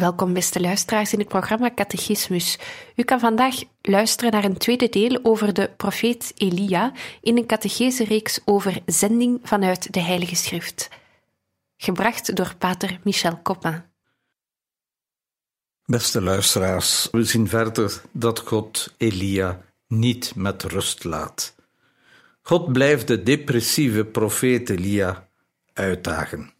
Welkom beste luisteraars in het programma Catechismus. U kan vandaag luisteren naar een tweede deel over de profeet Elia in een catechese-reeks over zending vanuit de Heilige Schrift. Gebracht door pater Michel Coppin. Beste luisteraars, we zien verder dat God Elia niet met rust laat. God blijft de depressieve profeet Elia uitdagen.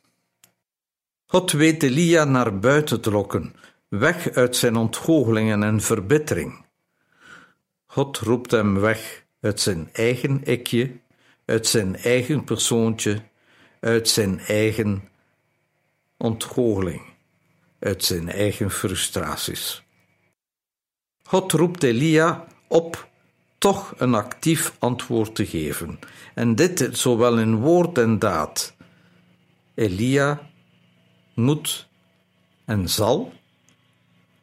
God weet Elia naar buiten te lokken, weg uit zijn ontgoochelingen en verbittering. God roept hem weg uit zijn eigen ikje, uit zijn eigen persoontje, uit zijn eigen ontgoocheling, uit zijn eigen frustraties. God roept Elia op toch een actief antwoord te geven, en dit zowel in woord en daad. Elia moet en zal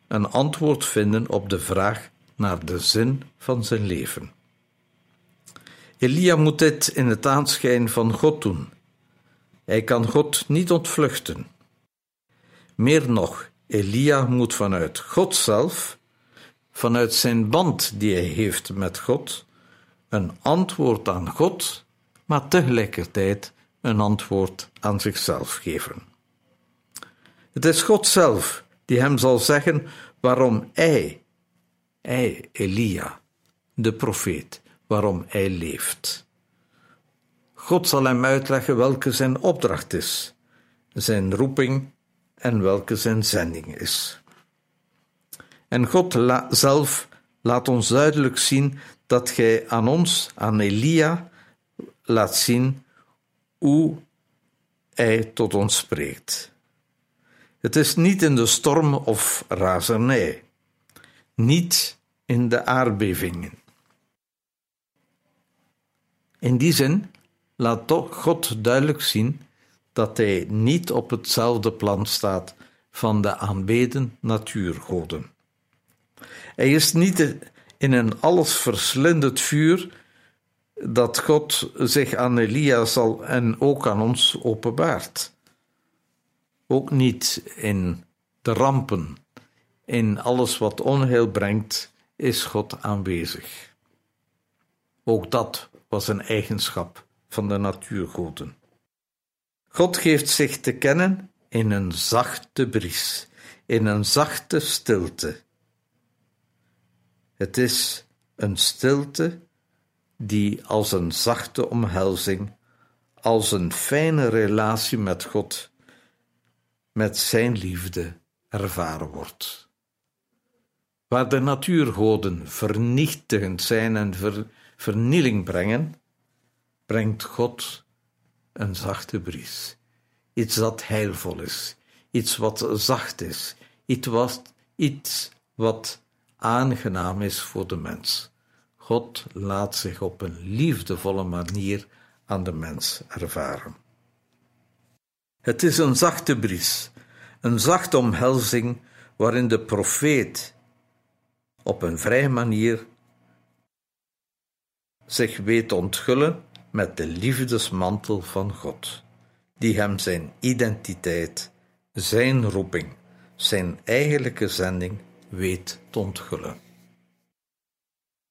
een antwoord vinden op de vraag naar de zin van zijn leven. Elia moet dit in het aanschijn van God doen. Hij kan God niet ontvluchten. Meer nog, Elia moet vanuit God zelf, vanuit zijn band die hij heeft met God, een antwoord aan God, maar tegelijkertijd een antwoord aan zichzelf geven. Het is God zelf die hem zal zeggen waarom hij, hij, Elia, de profeet, waarom hij leeft. God zal hem uitleggen welke zijn opdracht is, zijn roeping en welke zijn zending is. En God zelf laat ons duidelijk zien dat gij aan ons, aan Elia, laat zien hoe hij tot ons spreekt. Het is niet in de storm of razernij, niet in de aardbevingen. In die zin laat God duidelijk zien dat hij niet op hetzelfde plan staat van de aanbeden natuurgoden. Hij is niet in een alles verslindend vuur dat God zich aan Elia zal en ook aan ons openbaart. Ook niet in de rampen, in alles wat onheil brengt, is God aanwezig. Ook dat was een eigenschap van de natuurgoden. God geeft zich te kennen in een zachte bries, in een zachte stilte. Het is een stilte die als een zachte omhelzing, als een fijne relatie met God met zijn liefde ervaren wordt. Waar de natuurgoden vernietigend zijn en vernieling brengen, brengt God een zachte bries. Iets dat heilvol is, iets wat zacht is, iets wat, iets wat aangenaam is voor de mens. God laat zich op een liefdevolle manier aan de mens ervaren. Het is een zachte bries, een zachte omhelzing waarin de profeet op een vrije manier zich weet onthullen met de liefdesmantel van God, die hem zijn identiteit, zijn roeping, zijn eigenlijke zending weet te onthullen.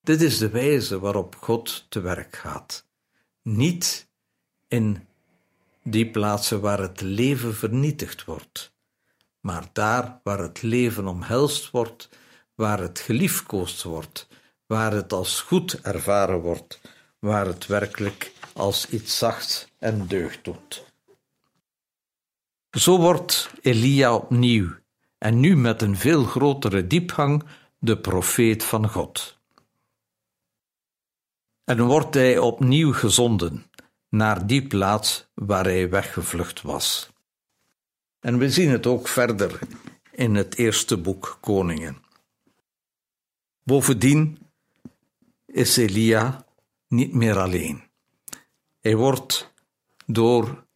Dit is de wijze waarop God te werk gaat. Niet in die plaatsen waar het leven vernietigd wordt, maar daar waar het leven omhelst wordt, waar het geliefkoosd wordt, waar het als goed ervaren wordt, waar het werkelijk als iets zachts en deugd doet. Zo wordt Elia opnieuw, en nu met een veel grotere diepgang, de profeet van God. En wordt hij opnieuw gezonden naar die plaats waar hij weggevlucht was. En we zien het ook verder in het eerste boek Koningen. Bovendien is Elia niet meer alleen. Hij wordt door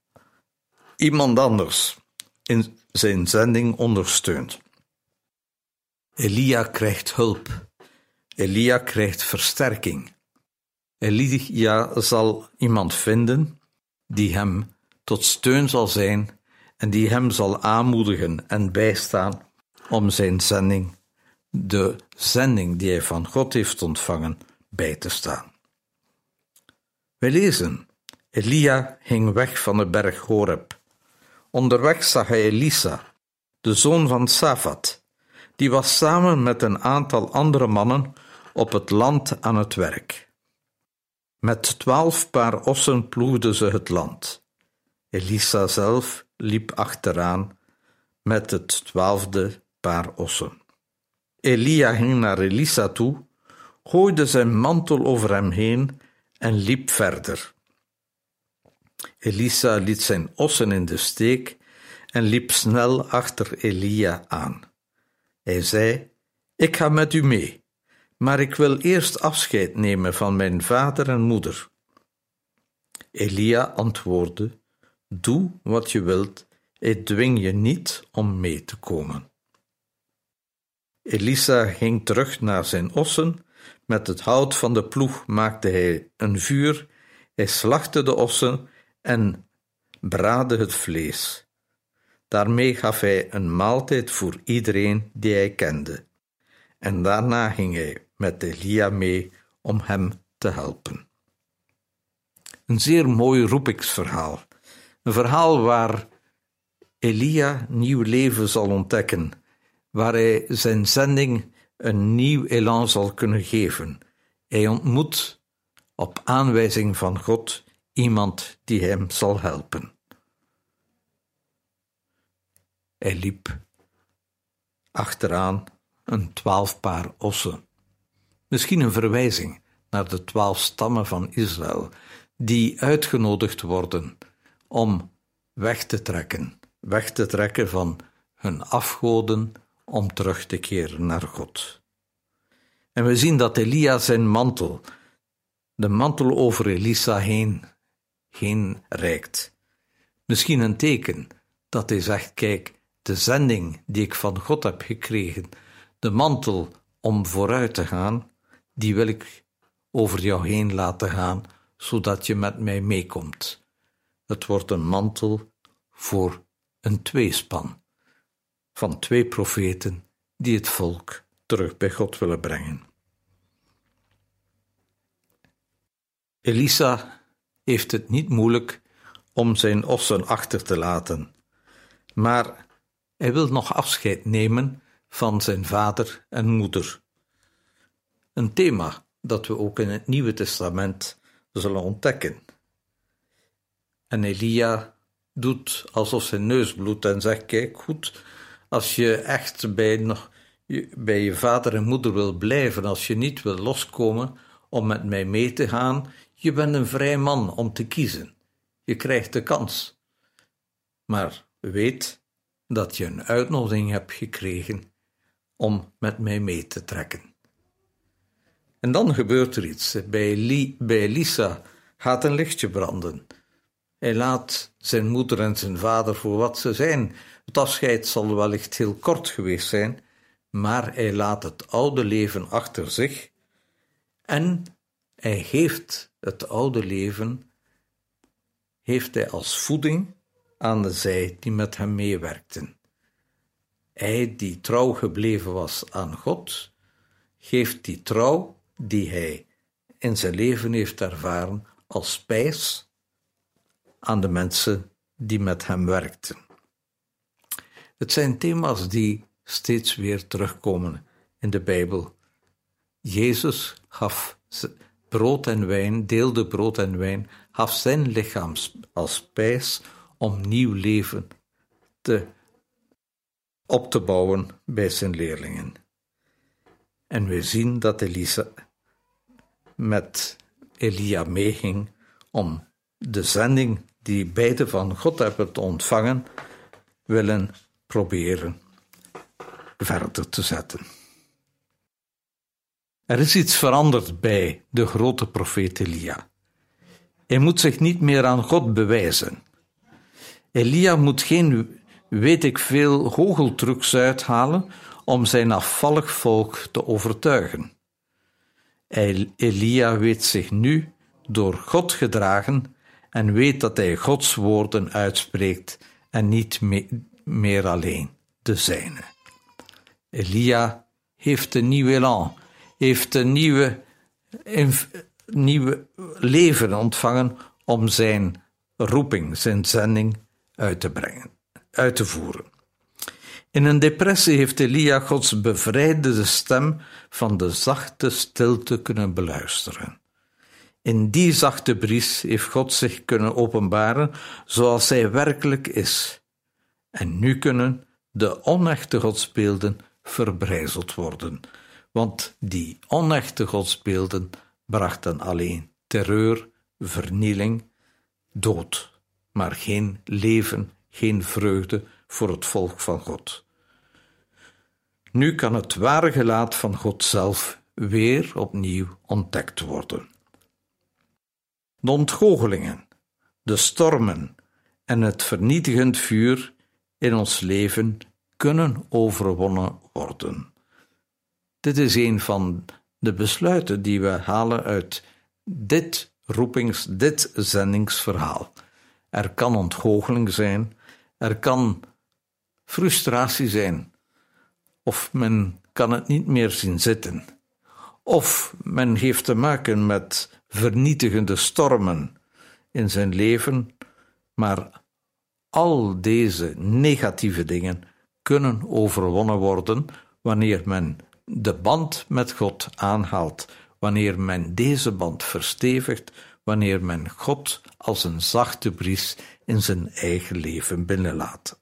iemand anders in zijn zending ondersteund. Elia krijgt hulp. Elia krijgt versterking. Elia zal iemand vinden die hem tot steun zal zijn en die hem zal aanmoedigen en bijstaan om zijn zending, de zending die hij van God heeft ontvangen, bij te staan. Wij lezen: Elia ging weg van de berg Horeb. Onderweg zag hij Elisa, de zoon van Safat. Die was samen met een aantal andere mannen op het land aan het werk. Met twaalf paar ossen ploegden ze het land. Elisa zelf liep achteraan met het twaalfde paar ossen. Elia ging naar Elisa toe, gooide zijn mantel over hem heen en liep verder. Elisa liet zijn ossen in de steek en liep snel achter Elia aan. Hij zei: Ik ga met u mee, maar ik wil eerst afscheid nemen van mijn vader en moeder. Elia antwoordde: Doe wat je wilt, ik dwing je niet om mee te komen. Elisa ging terug naar zijn ossen. Met het hout van de ploeg maakte hij een vuur. Hij slachtte de ossen en braadde het vlees. Daarmee gaf hij een maaltijd voor iedereen die hij kende. En daarna ging hij met Elia mee om hem te helpen. Een zeer mooi roepingsverhaal. Een verhaal waar Elia nieuw leven zal ontdekken, waar hij zijn zending een nieuw elan zal kunnen geven. Hij ontmoet op aanwijzing van God iemand die hem zal helpen. Hij liep achteraan een twaalf paar ossen. Misschien een verwijzing naar de twaalf stammen van Israël, die uitgenodigd worden om weg te trekken, weg te trekken van hun afgoden om terug te keren naar God. En we zien dat Elia zijn mantel, de mantel over Elisa heen, heen reikt. Misschien een teken dat hij zegt: Kijk, de zending die ik van God heb gekregen, de mantel om vooruit te gaan, die wil ik over jou heen laten gaan, zodat je met mij meekomt. Het wordt een mantel voor een tweespan van twee profeten die het volk terug bij God willen brengen. Elisa heeft het niet moeilijk om zijn ossen achter te laten, maar hij wil nog afscheid nemen van zijn vader en moeder. Een thema dat we ook in het Nieuwe Testament zullen ontdekken. En Elia doet alsof zijn neus bloedt en zegt: Kijk goed, als je echt bij, nog, bij je vader en moeder wil blijven, als je niet wil loskomen om met mij mee te gaan, je bent een vrij man om te kiezen. Je krijgt de kans. Maar weet dat je een uitnodiging hebt gekregen om met mij mee te trekken. En dan gebeurt er iets. Bij, bij Elisa gaat een lichtje branden. Hij laat zijn moeder en zijn vader voor wat ze zijn. Het afscheid zal wellicht heel kort geweest zijn, maar hij laat het oude leven achter zich en hij geeft het oude leven heeft hij als voeding aan de zij die met hem meewerkten. Hij die trouw gebleven was aan God, geeft die trouw die hij in zijn leven heeft ervaren als spijs aan de mensen die met hem werkten. Het zijn thema's die steeds weer terugkomen in de Bijbel. Jezus gaf brood en wijn, deelde brood en wijn, gaf zijn lichaam als spijs om nieuw leven te, op te bouwen bij zijn leerlingen. En we zien dat Elisa met Elia meeging om de zending die beide van God hebben te ontvangen, willen proberen verder te zetten. Er is iets veranderd bij de grote profeet Elia. Hij moet zich niet meer aan God bewijzen. Elia moet geen, weet ik veel, goocheltrucs uithalen om zijn afvallig volk te overtuigen. Elia weet zich nu door God gedragen en weet dat hij Gods woorden uitspreekt en niet meer alleen de zijne. Elia heeft een nieuw elan, heeft een nieuwe, nieuwe leven ontvangen om zijn roeping, zijn zending uit te brengen, uit te voeren. In een depressie heeft Elia Gods bevrijdende stem van de zachte stilte kunnen beluisteren. In die zachte bries heeft God zich kunnen openbaren zoals hij werkelijk is. En nu kunnen de onechte godsbeelden verbrijzeld worden, want die onechte godsbeelden brachten alleen terreur, vernieling, dood, maar geen leven, geen vreugde voor het volk van God. Nu kan het ware gelaat van God zelf weer opnieuw ontdekt worden. De ontgoochelingen, de stormen en het vernietigend vuur in ons leven kunnen overwonnen worden. Dit is een van de besluiten die we halen uit dit roepings, dit zendingsverhaal. Er kan ontgoocheling zijn, er kan frustratie zijn, of men kan het niet meer zien zitten, of men heeft te maken met vernietigende stormen in zijn leven, maar al deze negatieve dingen kunnen overwonnen worden wanneer men de band met God aanhaalt, wanneer men deze band verstevigt, wanneer men God als een zachte bries in zijn eigen leven binnenlaat.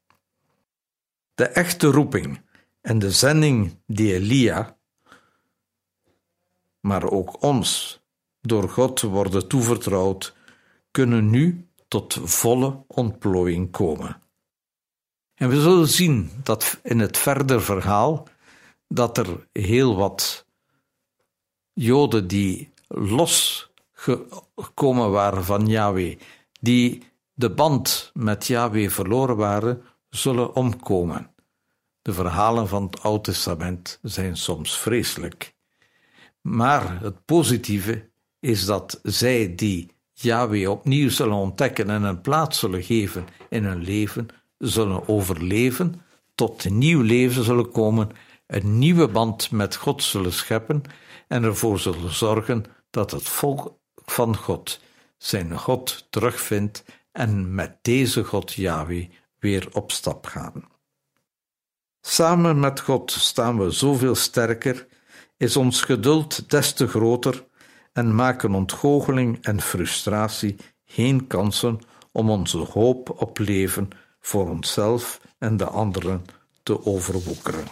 De echte roeping en de zending die Elia, maar ook ons, door God worden toevertrouwd, kunnen nu tot volle ontplooiing komen. En we zullen zien dat in het verder verhaal dat er heel wat Joden die losgekomen waren van Yahweh, die de band met Yahweh verloren waren, zullen omkomen. De verhalen van het Oude Testament zijn soms vreselijk. Maar het positieve is dat zij die Yahweh opnieuw zullen ontdekken en een plaats zullen geven in hun leven, zullen overleven, tot een nieuw leven zullen komen, een nieuwe band met God zullen scheppen en ervoor zullen zorgen dat het volk van God zijn God terugvindt en met deze God Yahweh weer op stap gaan. Samen met God staan we zoveel sterker, is ons geduld des te groter en maken ontgoocheling en frustratie geen kansen om onze hoop op leven voor onszelf en de anderen te overwoekeren.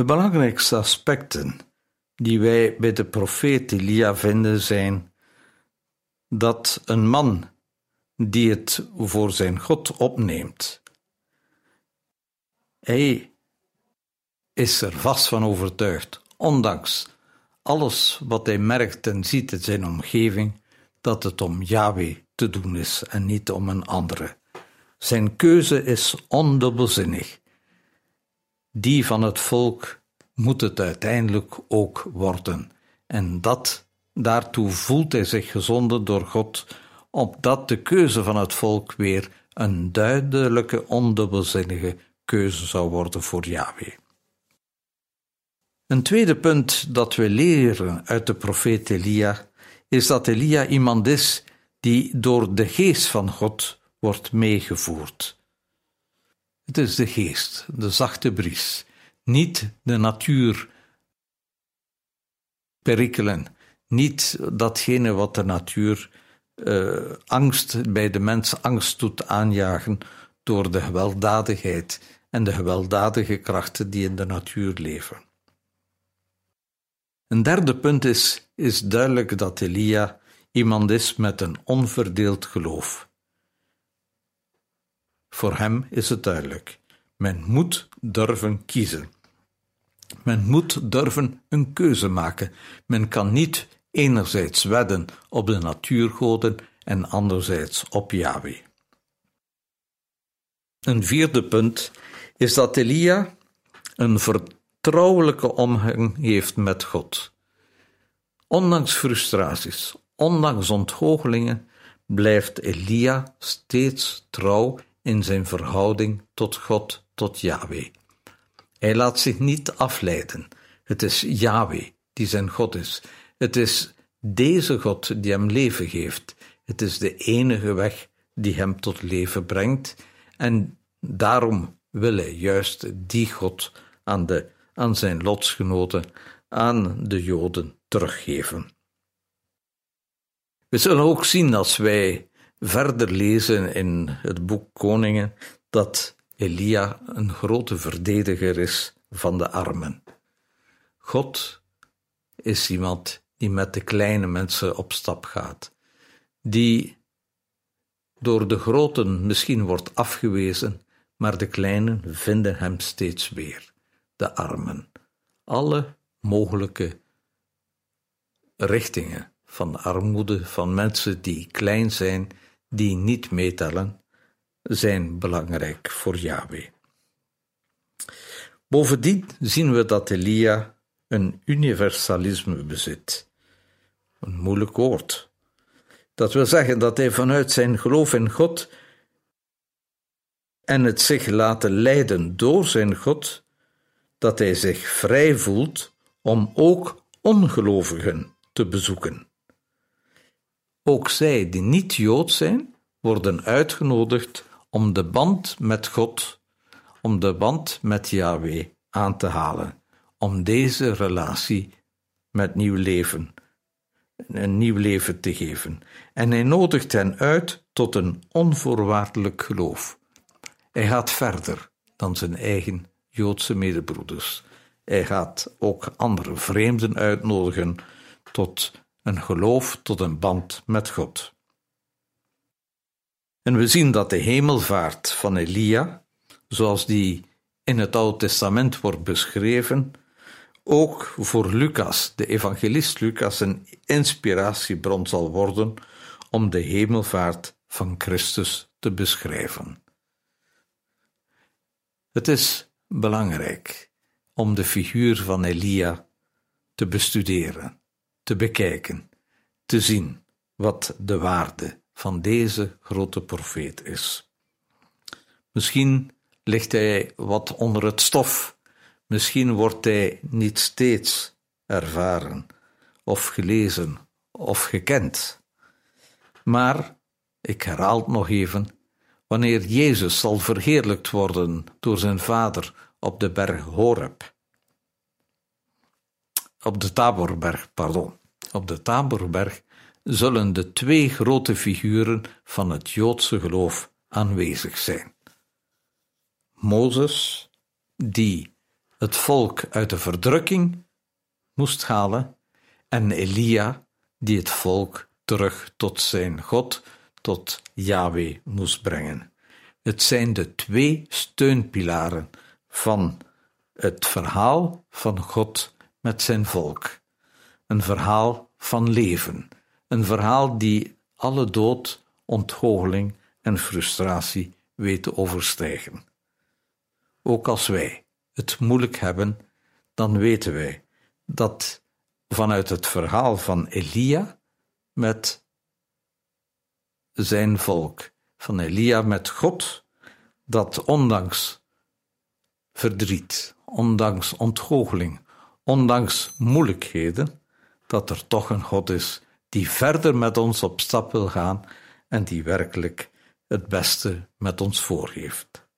De belangrijkste aspecten die wij bij de profeet Elia vinden zijn dat een man die het voor zijn God opneemt, hij is er vast van overtuigd, ondanks alles wat hij merkt en ziet in zijn omgeving, dat het om Yahweh te doen is en niet om een andere. Zijn keuze is ondubbelzinnig. Die van het volk moet het uiteindelijk ook worden. En dat, daartoe voelt hij zich gezonden door God, opdat de keuze van het volk weer een duidelijke, ondubbelzinnige keuze zou worden voor Yahweh. Een tweede punt dat we leren uit de profeet Elia is dat Elia iemand is die door de geest van God wordt meegevoerd. Het is de geest, de zachte bries, niet de natuur perikelen, niet datgene wat de natuur uh, angst bij de mens angst doet aanjagen door de gewelddadigheid en de gewelddadige krachten die in de natuur leven. Een derde punt is, is duidelijk dat Elia iemand is met een onverdeeld geloof. Voor hem is het duidelijk. Men moet durven kiezen. Men moet durven een keuze maken. Men kan niet enerzijds wedden op de natuurgoden en anderzijds op Yahweh. Een vierde punt is dat Elia een vertrouwelijke omgang heeft met God. Ondanks frustraties, ondanks ontgoochelingen, blijft Elia steeds trouw in zijn verhouding tot God, tot Yahweh. Hij laat zich niet afleiden. Het is Yahweh die zijn God is. Het is deze God die hem leven geeft. Het is de enige weg die hem tot leven brengt. En daarom wil hij juist die God aan, de, aan zijn lotsgenoten, aan de Joden teruggeven. We zullen ook zien als wij verder lezen in het boek Koningen dat Elia een grote verdediger is van de armen. God is iemand die met de kleine mensen op stap gaat, die door de groten misschien wordt afgewezen, maar de kleinen vinden hem steeds weer, de armen. Alle mogelijke richtingen van armoede, van mensen die klein zijn, die niet meetellen, zijn belangrijk voor Yahweh. Bovendien zien we dat Elia een universalisme bezit. Een moeilijk woord. Dat wil zeggen dat hij vanuit zijn geloof in God en het zich laten leiden door zijn God, dat hij zich vrij voelt om ook ongelovigen te bezoeken. Ook zij die niet Jood zijn, worden uitgenodigd om de band met God, om de band met Yahweh aan te halen, om deze relatie met nieuw leven, een nieuw leven te geven. En hij nodigt hen uit tot een onvoorwaardelijk geloof. Hij gaat verder dan zijn eigen Joodse medebroeders. Hij gaat ook andere vreemden uitnodigen tot een geloof, tot een band met God. En we zien dat de hemelvaart van Elia, zoals die in het Oude Testament wordt beschreven, ook voor Lucas, de evangelist Lucas, een inspiratiebron zal worden om de hemelvaart van Christus te beschrijven. Het is belangrijk om de figuur van Elia te bestuderen, te bekijken, te zien wat de waarde van deze grote profeet is. Misschien ligt hij wat onder het stof, misschien wordt hij niet steeds ervaren, of gelezen, of gekend. Maar, ik herhaal het nog even, wanneer Jezus zal verheerlijkt worden door zijn Vader op de berg Horeb, op de Taborberg, pardon, op de Taborberg zullen de twee grote figuren van het Joodse geloof aanwezig zijn. Mozes, die het volk uit de verdrukking moest halen, en Elia, die het volk terug tot zijn God, tot Yahweh moest brengen. Het zijn de twee steunpilaren van het verhaal van God met zijn volk. Een verhaal van leven, een verhaal die alle dood, ontgoocheling en frustratie weet te overstijgen. Ook als wij het moeilijk hebben, dan weten wij dat vanuit het verhaal van Elia met zijn volk, van Elia met God, dat ondanks verdriet, ondanks ontgoocheling, ondanks moeilijkheden, dat er toch een God is die verder met ons op stap wil gaan en die werkelijk het beste met ons voorgeeft.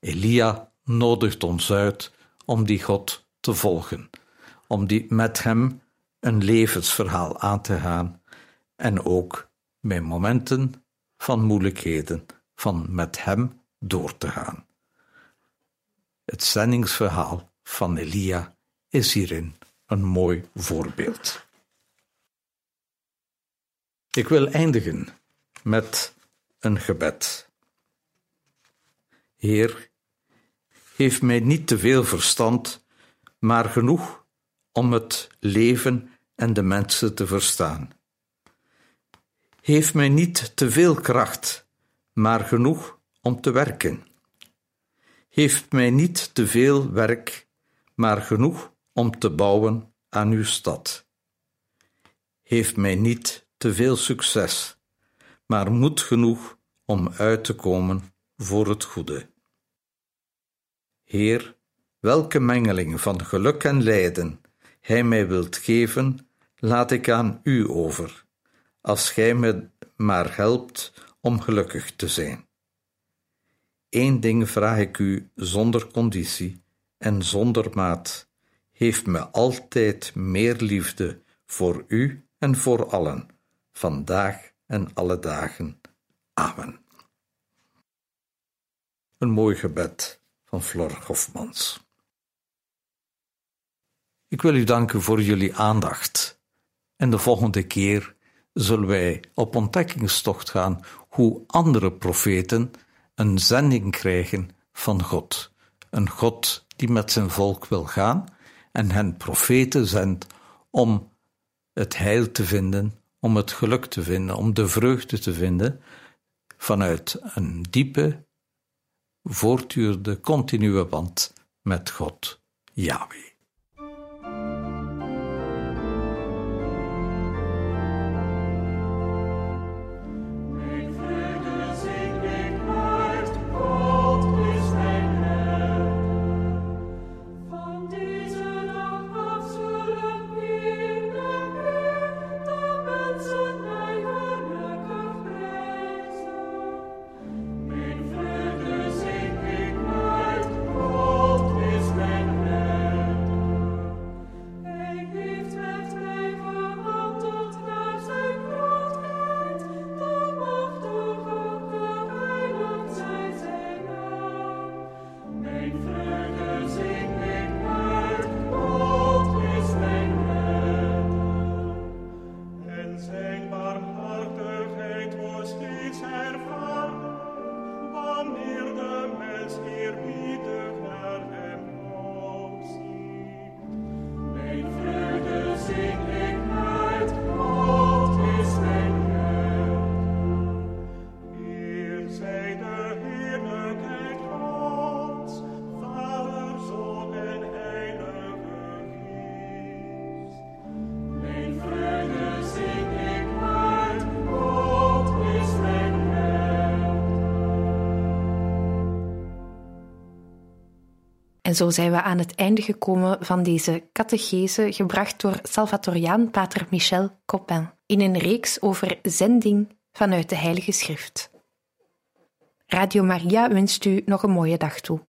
Elia nodigt ons uit om die God te volgen, om die met hem een levensverhaal aan te gaan en ook bij momenten van moeilijkheden van met hem door te gaan. Het zendingsverhaal van Elia is hierin een mooi voorbeeld. Ik wil eindigen met een gebed. Heer, geef mij niet te veel verstand, maar genoeg om het leven en de mensen te verstaan. Geef mij niet te veel kracht, maar genoeg om te werken. Geef mij niet te veel werk, maar genoeg om te bouwen aan uw stad. Geef mij niet te veel succes, maar moed genoeg om uit te komen voor het goede. Heer, welke mengeling van geluk en lijden Hij mij wilt geven, laat ik aan U over, als Gij me maar helpt om gelukkig te zijn. Eén ding vraag ik U zonder conditie en zonder maat: geef me altijd meer liefde voor U en voor allen, vandaag en alle dagen. Amen. Een mooi gebed van Flor Hofmans. Ik wil u danken voor jullie aandacht. En de volgende keer zullen wij op ontdekkingstocht gaan hoe andere profeten een zending krijgen van God. Een God die met zijn volk wil gaan en hen profeten zendt om het heil te vinden, om het geluk te vinden, om de vreugde te vinden vanuit een diepe, voortdurende, continue band met God, Yahweh. En zo zijn we aan het einde gekomen van deze catechese, gebracht door Salvatoriaan Pater Michel Copin, in een reeks over zending vanuit de Heilige Schrift. Radio Maria wenst u nog een mooie dag toe.